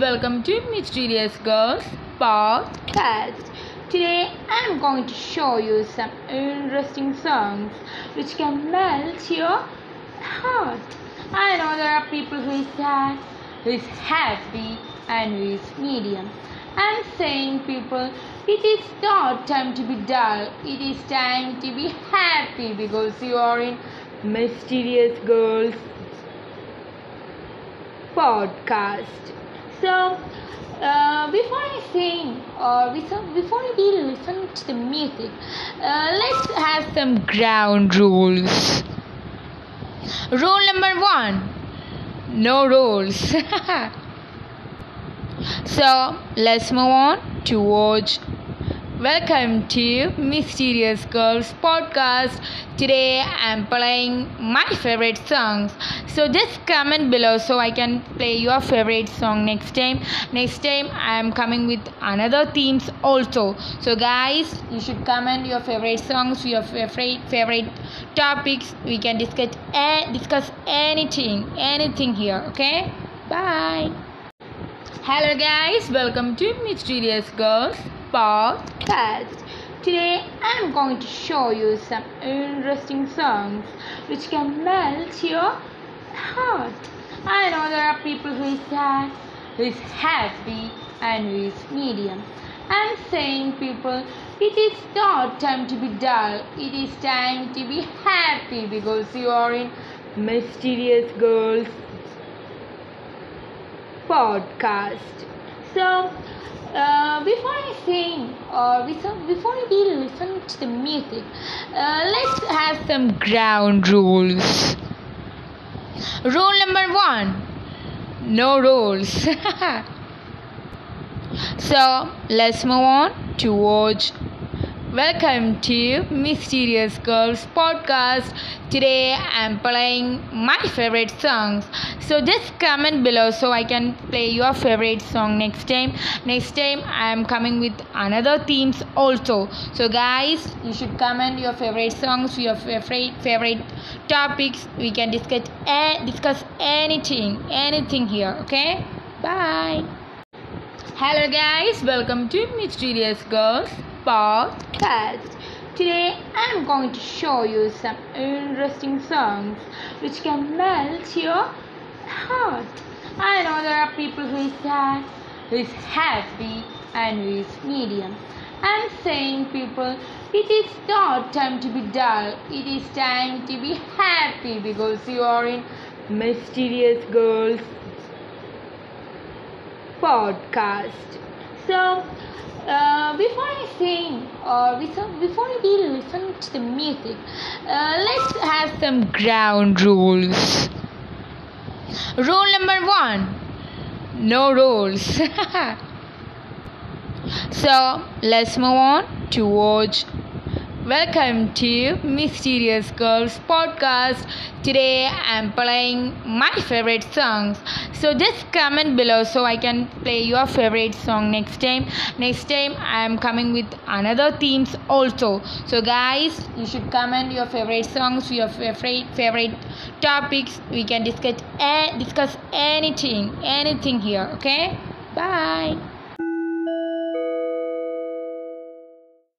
welcome to Mysterious Girls podcast. Today I'm going to show you some interesting songs which can melt your heart. I know there are people who is sad, who is happy, and who is medium. I'm saying, people, it is not time to be dull, it is time to be happy because you are in Mysterious Girls podcast. So, uh, before I sing or before we listen to the music, uh, let's have some ground rules. Rule number one no rules. so, let's move on to watch Welcome to Mysterious Girls podcast. Today I'm playing my favorite songs. So just comment below so I can play your favorite song next time. Next time I'm coming with another themes also. So guys, you should comment your favorite songs, your favorite favorite topics. We can discuss discuss anything, anything here. Okay? Bye. Hello guys, welcome to Mysterious Girls podcast. Today I'm going to show you some interesting songs which can melt your heart. I know there are people who is sad, who is happy, and who is medium. I'm saying, people, it is not time to be dull. It is time to be happy because you are in Mysterious Girls podcast. So, uh, before I sing or before we listen to the music, uh, let's have some ground rules. Rule number one no rules. so, let's move on to watch Welcome to Mysterious Girls podcast. Today I'm playing my favorite songs. So just comment below so I can play your favorite song next time. Next time I'm coming with another themes also. So guys, you should comment your favorite songs, your favorite favorite topics. We can discuss discuss anything, anything here. Okay? Bye. Hello guys, welcome to Mysterious Girls podcast. Today I'm going to show you some interesting songs which can melt your heart. I know there are people who is sad, who is happy, and who is medium. I'm saying, people, it is not time to be dull. It is time to be happy because you are in Mysterious Girls podcast. So, before I sing or before we listen to the music, uh, let's have some ground rules. Rule number one no rules. so, let's move on to watch Welcome to Mysterious Girls podcast. Today I'm playing my favorite songs. So just comment below so I can play your favorite song next time. Next time I'm coming with another themes also. So guys, you should comment your favorite songs, your favorite favorite topics. We can discuss discuss anything, anything here. Okay? Bye.